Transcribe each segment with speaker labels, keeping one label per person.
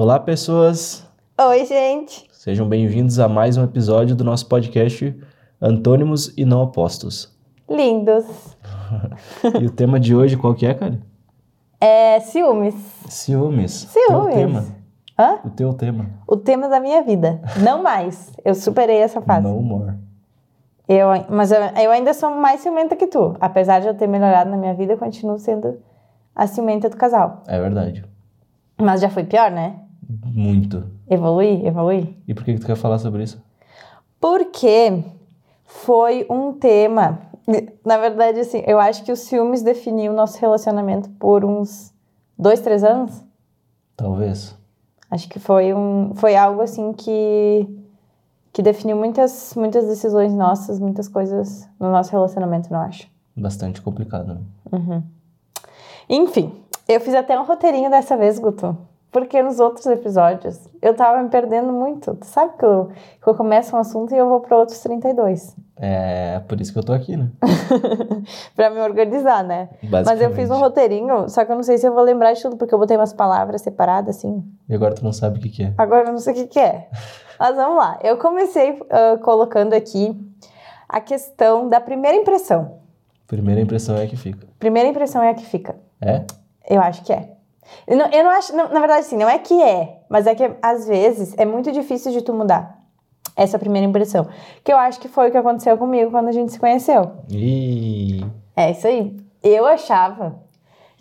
Speaker 1: Olá, pessoas!
Speaker 2: Oi, gente!
Speaker 1: Sejam bem-vindos a mais um episódio do nosso podcast Antônimos e Não Opostos.
Speaker 2: Lindos!
Speaker 1: e o tema de hoje qual que é, cara?
Speaker 2: É ciúmes.
Speaker 1: Ciúmes.
Speaker 2: Ciúmes.
Speaker 1: Teu tema.
Speaker 2: Hã?
Speaker 1: O teu tema.
Speaker 2: O tema da minha vida. Não mais. Eu superei essa fase.
Speaker 1: No more.
Speaker 2: Eu, mas eu, eu ainda sou mais ciumenta que tu. Apesar de eu ter melhorado na minha vida, eu continuo sendo a ciumenta do casal.
Speaker 1: É verdade.
Speaker 2: Mas já foi pior, né?
Speaker 1: Muito.
Speaker 2: Evolui, evolui.
Speaker 1: E por que, que tu quer falar sobre isso?
Speaker 2: Porque foi um tema. Na verdade, assim, eu acho que os ciúmes definiu o nosso relacionamento por uns dois, três anos.
Speaker 1: Talvez.
Speaker 2: Acho que foi um, foi algo assim que que definiu muitas muitas decisões nossas, muitas coisas no nosso relacionamento, não acho.
Speaker 1: Bastante complicado, né?
Speaker 2: Uhum. Enfim, eu fiz até um roteirinho dessa vez, Guto. Porque nos outros episódios eu tava me perdendo muito. Tu sabe que eu, que eu começo um assunto e eu vou para outros 32.
Speaker 1: É por isso que eu tô aqui, né?
Speaker 2: pra me organizar, né? Mas eu fiz um roteirinho, só que eu não sei se eu vou lembrar de tudo, porque eu botei umas palavras separadas, assim.
Speaker 1: E agora tu não sabe o que, que é.
Speaker 2: Agora eu não sei o que, que é. Mas vamos lá. Eu comecei uh, colocando aqui a questão da primeira impressão.
Speaker 1: Primeira impressão é a que fica.
Speaker 2: Primeira impressão é a que fica.
Speaker 1: É?
Speaker 2: Eu acho que é. Eu não, eu não acho, não, na verdade, sim, não é que é, mas é que às vezes é muito difícil de tu mudar essa primeira impressão. Que eu acho que foi o que aconteceu comigo quando a gente se conheceu.
Speaker 1: Ih.
Speaker 2: É isso aí. Eu achava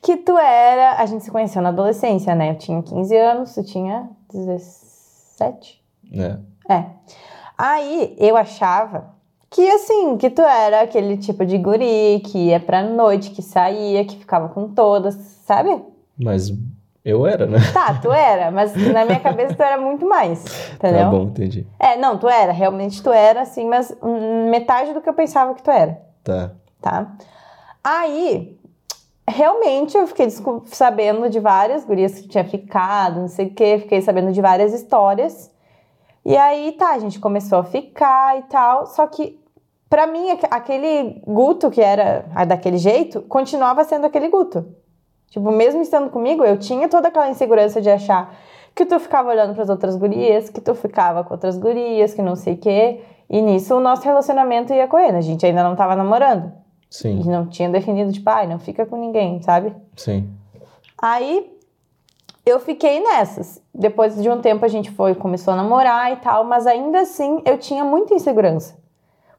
Speaker 2: que tu era. A gente se conheceu na adolescência, né? Eu tinha 15 anos, tu tinha 17?
Speaker 1: É.
Speaker 2: É. Aí eu achava que assim, que tu era aquele tipo de guri que ia pra noite, que saía, que ficava com todas, sabe?
Speaker 1: Mas eu era, né?
Speaker 2: Tá, tu era, mas na minha cabeça tu era muito mais, entendeu?
Speaker 1: Tá bom, entendi.
Speaker 2: É, não, tu era, realmente tu era, assim, mas metade do que eu pensava que tu era.
Speaker 1: Tá.
Speaker 2: Tá? Aí, realmente eu fiquei sabendo de várias gurias que tinha ficado, não sei o quê, fiquei sabendo de várias histórias. E aí, tá, a gente começou a ficar e tal, só que para mim aquele Guto que era daquele jeito, continuava sendo aquele Guto. Tipo, mesmo estando comigo, eu tinha toda aquela insegurança de achar que tu ficava olhando para as outras gurias, que tu ficava com outras gurias, que não sei o quê. E nisso o nosso relacionamento ia correndo. A gente ainda não tava namorando.
Speaker 1: Sim.
Speaker 2: A gente não tinha definido, tipo, ai, não fica com ninguém, sabe?
Speaker 1: Sim.
Speaker 2: Aí eu fiquei nessas. Depois de um tempo a gente foi, começou a namorar e tal, mas ainda assim eu tinha muita insegurança.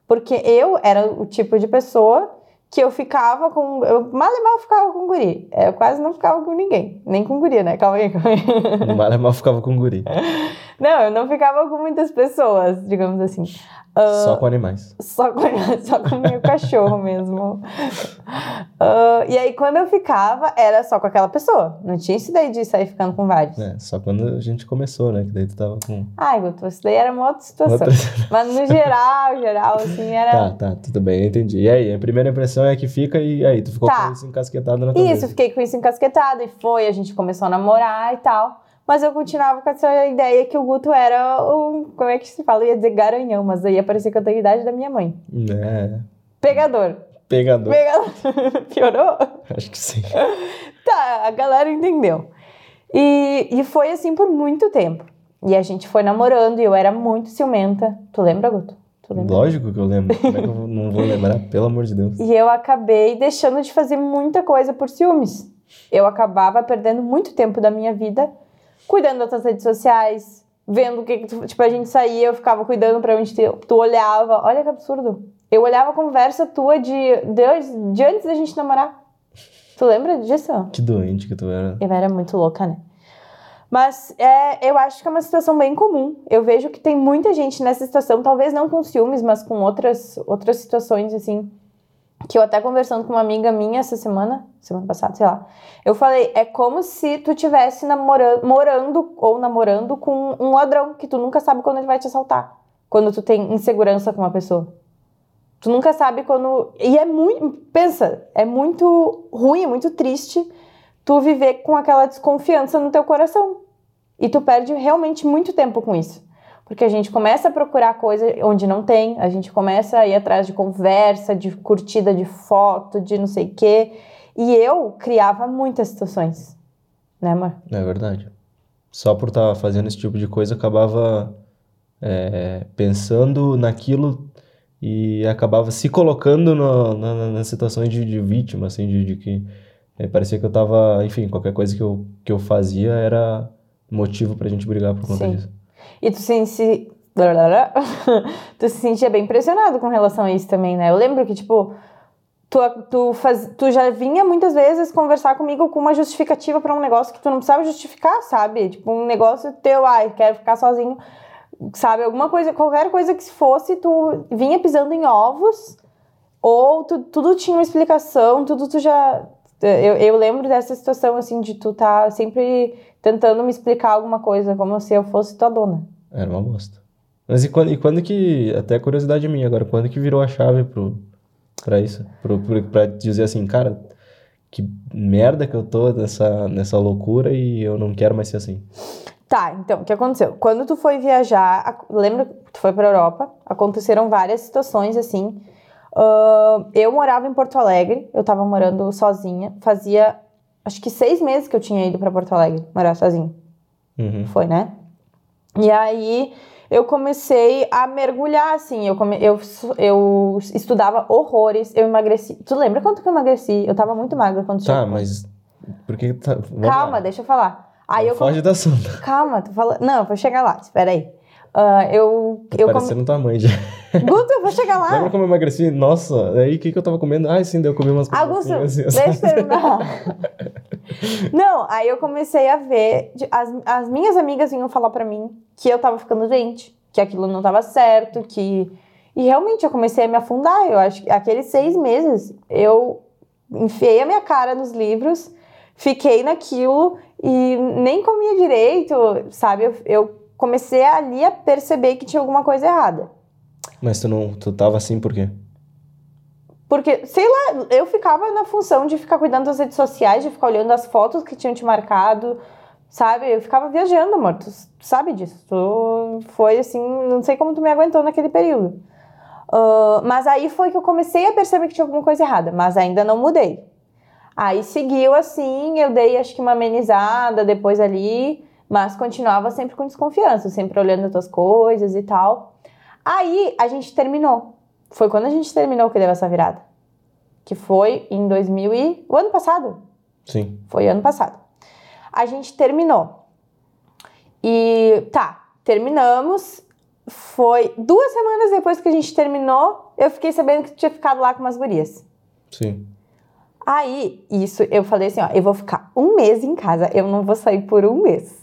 Speaker 2: Porque eu era o tipo de pessoa que eu ficava com. Eu mal e mal ficava com guri. Eu quase não ficava com ninguém. Nem com guri, né? Calma aí, calma aí.
Speaker 1: Mal e mal ficava com guri.
Speaker 2: Não, eu não ficava com muitas pessoas, digamos assim.
Speaker 1: Uh, só com animais.
Speaker 2: Só com, só com o meu cachorro mesmo. Uh, e aí, quando eu ficava, era só com aquela pessoa. Não tinha isso daí de sair ficando com vários.
Speaker 1: É, só quando a gente começou, né? Que daí tu tava com.
Speaker 2: Ai, Guto, isso daí era uma outra situação. Outra... Mas no geral, geral, assim, era.
Speaker 1: Tá, tá, tudo bem, entendi. E aí, a primeira impressão é que fica, e aí, tu ficou
Speaker 2: tá.
Speaker 1: com isso encasquetado na tua
Speaker 2: Isso,
Speaker 1: cabeça.
Speaker 2: fiquei com isso encasquetado, e foi, a gente começou a namorar e tal. Mas eu continuava com essa ideia que o Guto era um. Como é que se fala? Eu ia dizer garanhão, mas aí ia parecer que eu tenho a idade da minha mãe.
Speaker 1: É.
Speaker 2: Pegador.
Speaker 1: Pegador.
Speaker 2: Pegador. Piorou?
Speaker 1: Acho que sim.
Speaker 2: tá, a galera entendeu. E, e foi assim por muito tempo. E a gente foi namorando e eu era muito ciumenta. Tu lembra, Guto? Tu lembra?
Speaker 1: Lógico que eu lembro. Como é que eu não vou lembrar? Pelo amor de Deus.
Speaker 2: E eu acabei deixando de fazer muita coisa por ciúmes. Eu acabava perdendo muito tempo da minha vida cuidando das tuas redes sociais, vendo o que, tu, tipo, a gente saía, eu ficava cuidando pra onde tu, tu olhava. Olha que absurdo. Eu olhava a conversa tua de, de, de antes da gente namorar. Tu lembra disso?
Speaker 1: Que doente que tu era.
Speaker 2: Eu era muito louca, né? Mas é, eu acho que é uma situação bem comum. Eu vejo que tem muita gente nessa situação, talvez não com ciúmes, mas com outras, outras situações, assim, que eu até conversando com uma amiga minha essa semana, semana passada, sei lá, eu falei, é como se tu tivesse namorando, morando ou namorando com um ladrão, que tu nunca sabe quando ele vai te assaltar, quando tu tem insegurança com uma pessoa. Tu nunca sabe quando... E é muito... Pensa, é muito ruim, é muito triste tu viver com aquela desconfiança no teu coração. E tu perde realmente muito tempo com isso. Porque a gente começa a procurar coisa onde não tem, a gente começa a ir atrás de conversa, de curtida de foto, de não sei o quê. E eu criava muitas situações, né, amor?
Speaker 1: É verdade. só por estar fazendo esse tipo de coisa, acabava é, pensando naquilo e acabava se colocando no, na, nas situações de, de, vítima, assim, de, de que é, parecia que eu tava, enfim, qualquer coisa que eu, que eu fazia era motivo pra gente brigar por conta
Speaker 2: Sim.
Speaker 1: disso.
Speaker 2: E tu se, se... tu se sentia bem pressionado com relação a isso também, né? Eu lembro que, tipo, tu, tu, faz, tu já vinha muitas vezes conversar comigo com uma justificativa para um negócio que tu não precisava justificar, sabe? Tipo, um negócio teu, ai, quero ficar sozinho sabe, alguma coisa, qualquer coisa que fosse, tu vinha pisando em ovos, ou tu, tudo tinha uma explicação, tudo tu já. Eu, eu lembro dessa situação, assim, de tu tá sempre tentando me explicar alguma coisa, como se eu fosse tua dona.
Speaker 1: Era uma bosta. Mas e quando, e quando que, até curiosidade minha agora, quando que virou a chave pro, pra isso? Pro, pro, pra dizer assim, cara, que merda que eu tô nessa, nessa loucura e eu não quero mais ser assim.
Speaker 2: Tá, então, o que aconteceu? Quando tu foi viajar, lembra que tu foi pra Europa, aconteceram várias situações assim. Uh, eu morava em Porto Alegre, eu tava morando sozinha, fazia acho que seis meses que eu tinha ido para Porto Alegre morar sozinha.
Speaker 1: Uhum.
Speaker 2: Foi, né? E aí eu comecei a mergulhar, assim, eu, come... eu, eu estudava horrores, eu emagreci. Tu lembra quanto que eu emagreci? Eu tava muito magra quando
Speaker 1: Tá,
Speaker 2: chegou.
Speaker 1: mas por que tá...
Speaker 2: Calma, lá. deixa eu falar. Aí
Speaker 1: não
Speaker 2: eu
Speaker 1: foge da assunto.
Speaker 2: Calma, tô falando. Não, vou chegar lá, espera aí. Uh, eu.
Speaker 1: Tá
Speaker 2: eu
Speaker 1: parecendo come... tua mãe já.
Speaker 2: Guto, eu vou chegar lá.
Speaker 1: Lembra como eu emagreci? Nossa, aí o que, que eu tava comendo? Ah, sim, daí eu comi umas coisas.
Speaker 2: Augusto,
Speaker 1: assim,
Speaker 2: deixa eu terminar. Não, aí eu comecei a ver. As, as minhas amigas vinham falar pra mim que eu tava ficando doente, que aquilo não tava certo, que. E realmente eu comecei a me afundar. Eu acho que aqueles seis meses eu enfiei a minha cara nos livros, fiquei naquilo e nem comia direito, sabe? Eu, eu, comecei ali a perceber que tinha alguma coisa errada.
Speaker 1: Mas tu não, tu tava assim por quê?
Speaker 2: Porque, sei lá, eu ficava na função de ficar cuidando das redes sociais, de ficar olhando as fotos que tinham te marcado, sabe? Eu ficava viajando, amor, tu, sabe disso. Tu foi assim, não sei como tu me aguentou naquele período. Uh, mas aí foi que eu comecei a perceber que tinha alguma coisa errada, mas ainda não mudei. Aí seguiu assim, eu dei acho que uma amenizada depois ali, mas continuava sempre com desconfiança, sempre olhando as tuas coisas e tal. Aí a gente terminou. Foi quando a gente terminou que deu essa virada. Que foi em 2000 e... O ano passado.
Speaker 1: Sim.
Speaker 2: Foi ano passado. A gente terminou. E tá, terminamos. Foi duas semanas depois que a gente terminou, eu fiquei sabendo que tu tinha ficado lá com umas gurias.
Speaker 1: Sim.
Speaker 2: Aí, isso, eu falei assim, ó, eu vou ficar um mês em casa, eu não vou sair por um mês.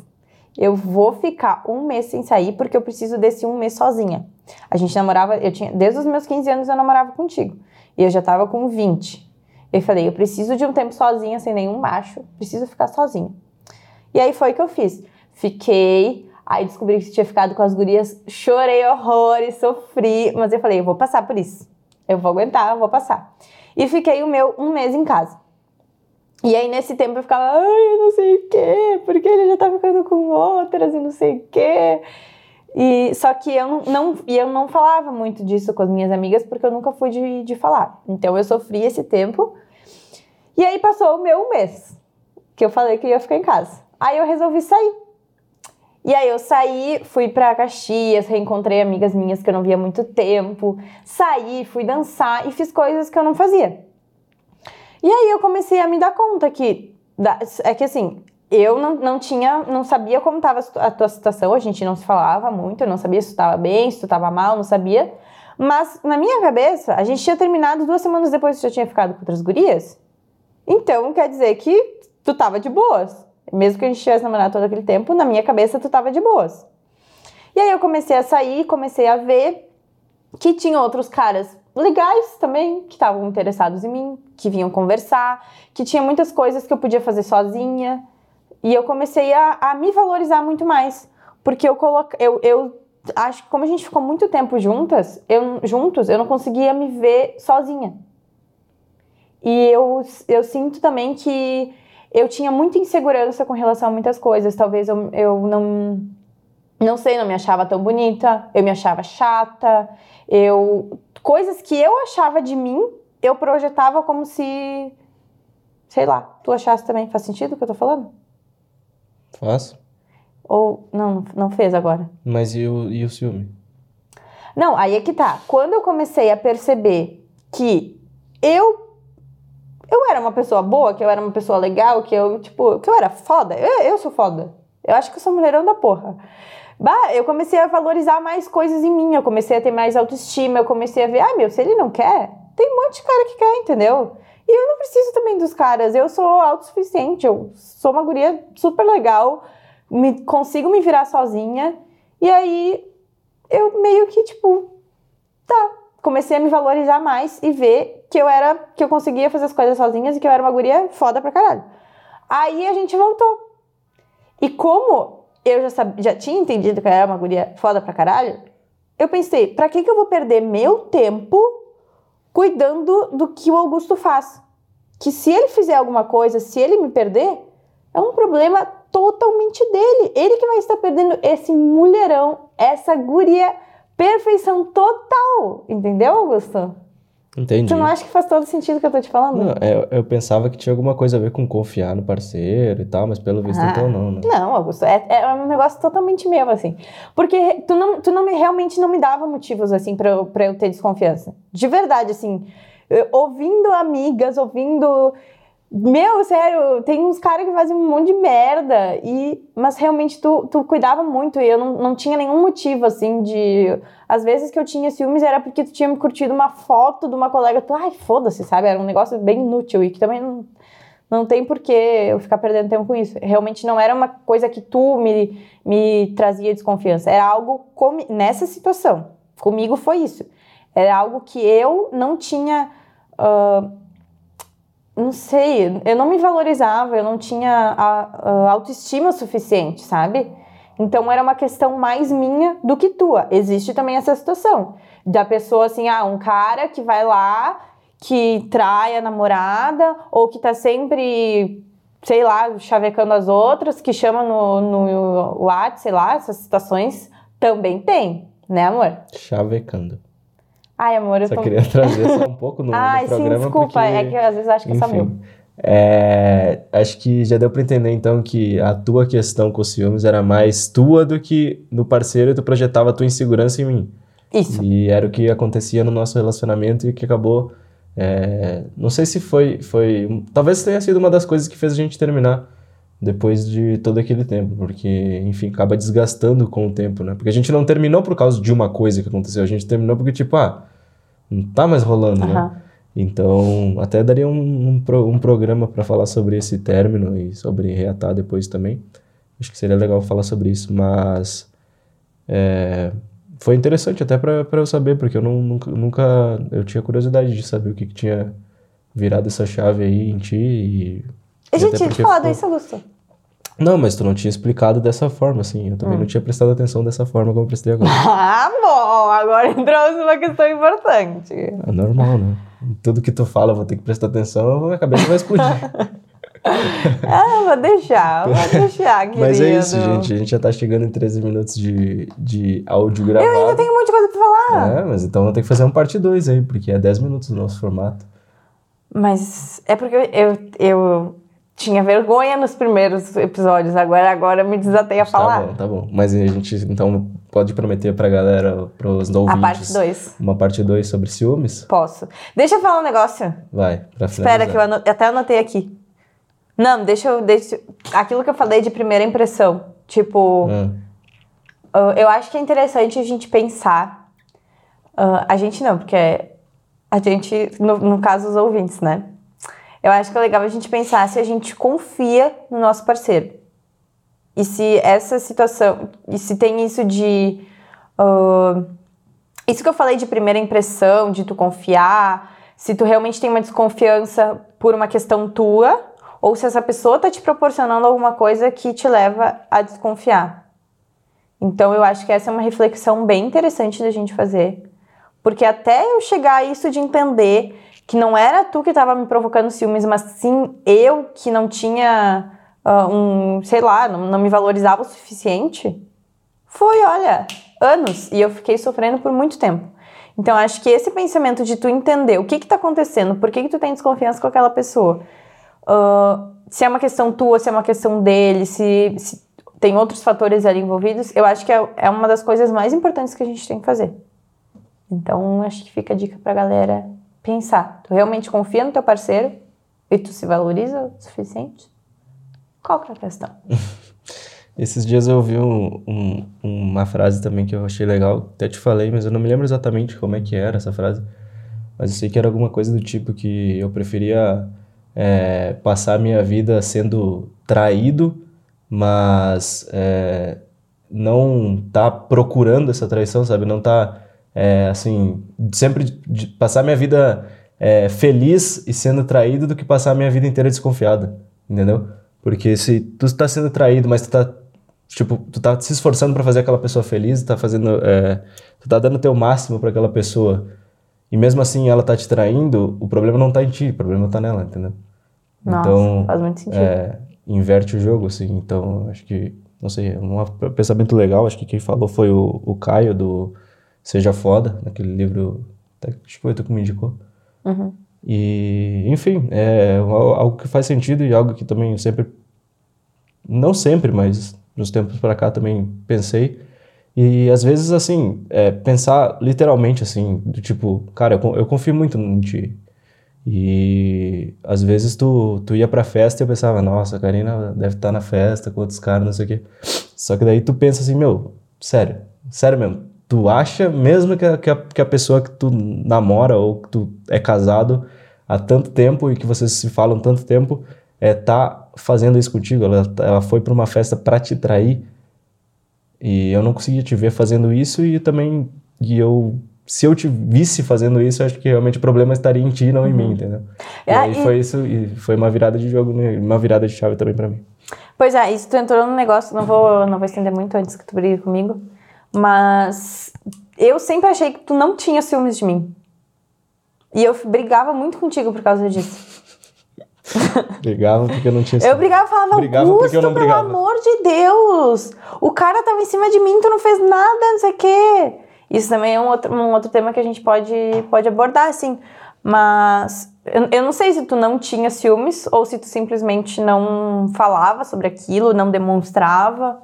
Speaker 2: Eu vou ficar um mês sem sair porque eu preciso desse um mês sozinha. A gente namorava, eu tinha, desde os meus 15 anos eu namorava contigo. E eu já tava com 20. Eu falei, eu preciso de um tempo sozinha, sem nenhum macho, preciso ficar sozinha. E aí foi o que eu fiz. Fiquei, aí descobri que tinha ficado com as gurias, chorei horrores, sofri, mas eu falei, eu vou passar por isso. Eu vou aguentar, eu vou passar. E fiquei o meu um mês em casa. E aí, nesse tempo, eu ficava, ai, eu não sei o quê, porque ele já tá ficando com outras e não sei o quê. E, só que eu não, e eu não falava muito disso com as minhas amigas, porque eu nunca fui de, de falar. Então, eu sofri esse tempo. E aí, passou o meu mês, que eu falei que ia ficar em casa. Aí, eu resolvi sair. E aí, eu saí, fui pra Caxias, reencontrei amigas minhas que eu não via há muito tempo. Saí, fui dançar e fiz coisas que eu não fazia. E aí eu comecei a me dar conta que é que assim, eu não, não tinha, não sabia como estava a tua situação, a gente não se falava muito, eu não sabia se tu estava bem, se tu estava mal, não sabia. Mas na minha cabeça, a gente tinha terminado duas semanas depois que tu já tinha ficado com outras gurias. Então quer dizer que tu tava de boas. Mesmo que a gente tivesse namorado todo aquele tempo, na minha cabeça tu tava de boas. E aí eu comecei a sair, comecei a ver que tinha outros caras legais também, que estavam interessados em mim, que vinham conversar, que tinha muitas coisas que eu podia fazer sozinha. E eu comecei a, a me valorizar muito mais. Porque eu, coloco, eu, eu acho que como a gente ficou muito tempo juntas, eu, juntos, eu não conseguia me ver sozinha. E eu, eu sinto também que eu tinha muita insegurança com relação a muitas coisas. Talvez eu, eu não. Não sei, não me achava tão bonita, eu me achava chata, eu coisas que eu achava de mim, eu projetava como se. Sei lá, tu achasse também. Faz sentido o que eu tô falando?
Speaker 1: Faz.
Speaker 2: Ou. Não, não fez agora.
Speaker 1: Mas e o, e o ciúme?
Speaker 2: Não, aí é que tá. Quando eu comecei a perceber que eu. Eu era uma pessoa boa, que eu era uma pessoa legal, que eu, tipo, que eu era foda. Eu, eu sou foda. Eu acho que eu sou mulherão da porra. Bah, eu comecei a valorizar mais coisas em mim, eu comecei a ter mais autoestima, eu comecei a ver, ah, meu, se ele não quer, tem um monte de cara que quer, entendeu? E eu não preciso também dos caras, eu sou autossuficiente, eu sou uma guria super legal, me, consigo me virar sozinha, e aí eu meio que, tipo, tá, comecei a me valorizar mais e ver que eu era, que eu conseguia fazer as coisas sozinhas e que eu era uma guria foda pra caralho. Aí a gente voltou. E como eu já, sabia, já tinha entendido que era uma guria foda pra caralho, eu pensei, pra que, que eu vou perder meu tempo cuidando do que o Augusto faz? Que se ele fizer alguma coisa, se ele me perder, é um problema totalmente dele. Ele que vai estar perdendo esse mulherão, essa guria, perfeição total. Entendeu, Augusto?
Speaker 1: Entendi.
Speaker 2: Tu não acha que faz todo sentido o que eu tô te falando?
Speaker 1: Não, eu, eu pensava que tinha alguma coisa a ver com confiar no parceiro e tal, mas pelo visto
Speaker 2: Ah.
Speaker 1: então não, né?
Speaker 2: Não, Augusto, é, é um negócio totalmente meu, assim. Porque tu não, tu não me, realmente não me dava motivos, assim, pra eu, pra eu ter desconfiança. De verdade, assim. eu- ouvindo amigas, ouvindo. Meu, sério, tem uns caras que fazem um monte de merda. E, mas realmente tu, tu cuidava muito e eu não, não tinha nenhum motivo, assim, de. Às vezes que eu tinha ciúmes era porque tu tinha me curtido uma foto de uma colega, tu, ai, foda-se, sabe? Era um negócio bem inútil e que também não, não tem por que eu ficar perdendo tempo com isso. Realmente não era uma coisa que tu me, me trazia desconfiança. Era algo comi- nessa situação. Comigo foi isso. Era algo que eu não tinha. ah, não sei, eu não me valorizava, eu não tinha a, a autoestima suficiente, sabe? Então era uma questão mais minha do que tua. Existe também essa situação da pessoa assim, ah, um cara que vai lá, que trai a namorada, ou que tá sempre, sei lá, chavecando as outras, que chama no, no WhatsApp, sei lá, essas situações também tem, né, amor?
Speaker 1: Chavecando.
Speaker 2: Ai, amor, eu
Speaker 1: Só
Speaker 2: tô.
Speaker 1: queria trazer só um pouco no, no
Speaker 2: Ai, sim,
Speaker 1: programa
Speaker 2: desculpa,
Speaker 1: porque...
Speaker 2: é que às vezes eu acho que é só meu.
Speaker 1: Enfim, é, acho que já deu pra entender então que a tua questão com os ciúmes era mais tua do que no parceiro e tu projetava a tua insegurança em mim.
Speaker 2: Isso.
Speaker 1: E era o que acontecia no nosso relacionamento e que acabou. é, não sei se foi, foi. Talvez tenha sido uma das coisas que fez a gente terminar depois de todo aquele tempo, porque, enfim, acaba desgastando com o tempo, né? Porque a gente não terminou por causa de uma coisa que aconteceu, a gente terminou porque, tipo, ah, não tá mais rolando, né?
Speaker 2: Aham.
Speaker 1: Então, até daria um, um, pro- um programa para falar sobre esse término e sobre reatar depois também. Acho que seria legal falar sobre isso, mas é, foi interessante até para eu saber, porque eu não, nunca, nunca. Eu tinha curiosidade de saber o que, que tinha virado essa chave aí em ti. E,
Speaker 2: A gente tinha
Speaker 1: porque
Speaker 2: falado
Speaker 1: ficou-
Speaker 2: isso, Augusto.
Speaker 1: Não, mas tu não tinha explicado dessa forma, assim. Eu também
Speaker 2: Hum.
Speaker 1: não tinha prestado atenção dessa forma como eu prestei agora.
Speaker 2: Ah, bom, agora entramos numa questão importante.
Speaker 1: É normal, né? Tudo que tu fala, eu vou ter que prestar atenção, a minha cabeça vai explodir.
Speaker 2: Ah, vou deixar, vou deixar, querido.
Speaker 1: Mas é isso, gente. A gente já tá chegando em 13 minutos de, de áudio gravado.
Speaker 2: Eu ainda tenho um monte de coisa pra falar.
Speaker 1: É, mas então vou ter que fazer um parte 2 aí, porque é 10 minutos o nosso formato.
Speaker 2: Mas é porque eu, eu, eu tinha vergonha nos primeiros episódios, agora, agora me desatei a
Speaker 1: Tá
Speaker 2: falar.
Speaker 1: bom, tá bom. Mas a gente então pode prometer pra galera, pros ouvintes,
Speaker 2: a parte 2.
Speaker 1: uma parte 2 sobre ciúmes?
Speaker 2: Posso. Deixa eu falar um negócio.
Speaker 1: Vai, pra
Speaker 2: Espera,
Speaker 1: finalizar.
Speaker 2: que eu ano- até anotei aqui. Não, deixa eu. Deixa, aquilo que eu falei de primeira impressão. Tipo. Uh, eu acho que é interessante a gente pensar. uh, a gente não, porque a gente, no, no caso, os ouvintes, né? Eu acho que é legal a gente pensar se a gente confia no nosso parceiro. E se essa situação. E se tem isso de. uh, isso que eu falei de primeira impressão, de tu confiar, se tu realmente tem uma desconfiança por uma questão tua, ou se essa pessoa tá te proporcionando alguma coisa que te leva a desconfiar. Então eu acho que essa é uma reflexão bem interessante da gente fazer. Porque até eu chegar a isso de entender que não era tu que estava me provocando ciúmes, mas sim eu que não tinha ah, um, sei lá, não, não me valorizava o suficiente, foi, olha, anos. E eu fiquei sofrendo por muito tempo. Então acho que esse pensamento de tu entender o que que tá acontecendo, por que que tu tem desconfiança com aquela pessoa, ah, se é uma questão tua, se é uma questão dele, se, se tem outros fatores ali envolvidos, eu acho que é, é uma das coisas mais importantes que a gente tem que fazer. Então, acho que fica a dica pra galera pensar. Tu realmente confia no teu parceiro e tu se valoriza o suficiente? Qual que é a questão?
Speaker 1: Esses dias eu ouvi um, um, uma frase também que eu achei legal, até te falei, mas eu não me lembro exatamente como é que era essa frase. Mas eu sei que era alguma coisa do tipo que eu preferia é, passar a minha vida sendo traído, mas é, não tá procurando essa traição, sabe? Não tá, é, assim, sempre de passar minha vida é, feliz e sendo traído do que passar a minha vida inteira desconfiado, entendeu? Porque se tu está sendo traído, mas tu tá tipo, tu tá se esforçando para fazer aquela pessoa feliz, tá fazendo, é, tu tá dando o teu máximo para aquela pessoa, e mesmo assim ela tá te traindo, o problema não tá em ti, o problema tá nela, entendeu?
Speaker 2: Nossa,
Speaker 1: então,
Speaker 2: faz muito sentido.
Speaker 1: É, inverte o jogo, assim, então acho que, não sei, um pensamento legal, acho que quem falou foi o, o Caio do Seja Foda, naquele livro, acho que foi tu que me indicou.
Speaker 2: Uhum.
Speaker 1: E, enfim, é algo que faz sentido e algo que também eu sempre, não sempre, mas nos tempos para cá também pensei. E às vezes, assim, é, pensar literalmente, assim, do tipo, cara, eu, eu confio muito em ti. E às vezes tu, tu ia pra festa e eu pensava, nossa, a Karina deve estar tá na festa com outros caras, não sei o quê. Só que daí tu pensa assim, meu, sério, sério mesmo, tu acha mesmo que a, que a, pessoa que tu namora ou que tu é casado há tanto tempo e que vocês se falam tanto tempo é, tá fazendo isso contigo, ela, ela foi para uma festa para te trair e eu não conseguia te ver fazendo isso e também e eu se eu te visse fazendo isso, eu acho que realmente o problema estaria em ti, não uhum. em mim, uhum. entendeu? E é, aí e... foi isso e foi uma virada de jogo, né, uma virada de chave também para mim.
Speaker 2: Pois é, isso tu entrou no negócio, não vou não vou estender muito antes que tu brigue comigo, mas eu sempre achei que tu não tinha ciúmes de mim. E eu brigava muito contigo por causa disso.
Speaker 1: Brigava porque eu não tinha
Speaker 2: Eu brigava e falava, brigava Augusto, porque eu não pelo brigava. amor de Deus! O cara tava em cima de mim, tu não fez nada, não sei o quê. Isso também é um outro, um outro tema que a gente pode, pode abordar, assim. Mas eu, eu não sei se tu não tinha ciúmes ou se tu simplesmente não falava sobre aquilo, não demonstrava.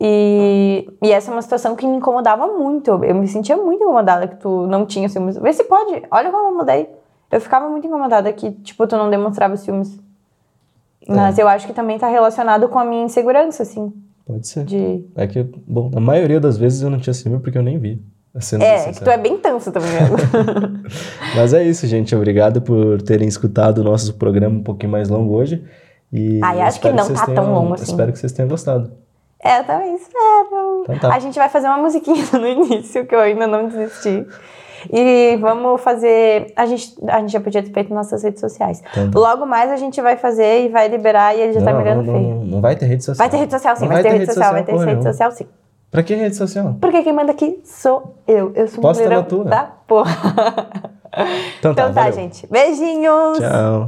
Speaker 2: E, e essa é uma situação que me incomodava muito. Eu, me sentia muito incomodada que tu não tinha ciúmes. Vê se pode, olha como eu mudei. Eu ficava muito incomodada que, tipo, tu não demonstrava ciúmes. Mas é. eu acho que também tá relacionado com a minha insegurança, assim.
Speaker 1: Pode ser.
Speaker 2: De...
Speaker 1: É que, bom, a maioria das vezes eu não tinha ciúme porque eu nem vi.
Speaker 2: É, que tu é bem tanso também.
Speaker 1: Mas é isso, gente. Obrigado por terem escutado o nosso programa um pouquinho mais longo hoje. E
Speaker 2: Ai, acho que não tá tenham, tão longo assim.
Speaker 1: Espero que vocês tenham gostado.
Speaker 2: É, eu também espero. Então tá. A gente vai fazer uma musiquinha no início, que eu ainda não desisti. E vamos fazer. A gente, a gente já podia ter feito nossas redes sociais. Então, tá. Logo mais a gente vai fazer e vai liberar e ele já tá não, tá mirando
Speaker 1: não,
Speaker 2: feio.
Speaker 1: Não, não, vai ter rede social.
Speaker 2: Vai ter rede social, sim. Vai, vai, ter, rede social, vai ter rede social, sim.
Speaker 1: Pra que rede social?
Speaker 2: Porque quem manda aqui sou eu. Eu sou
Speaker 1: Posta na tua.
Speaker 2: da porra.
Speaker 1: Então tá,
Speaker 2: então tá gente. Beijinhos.
Speaker 1: Tchau.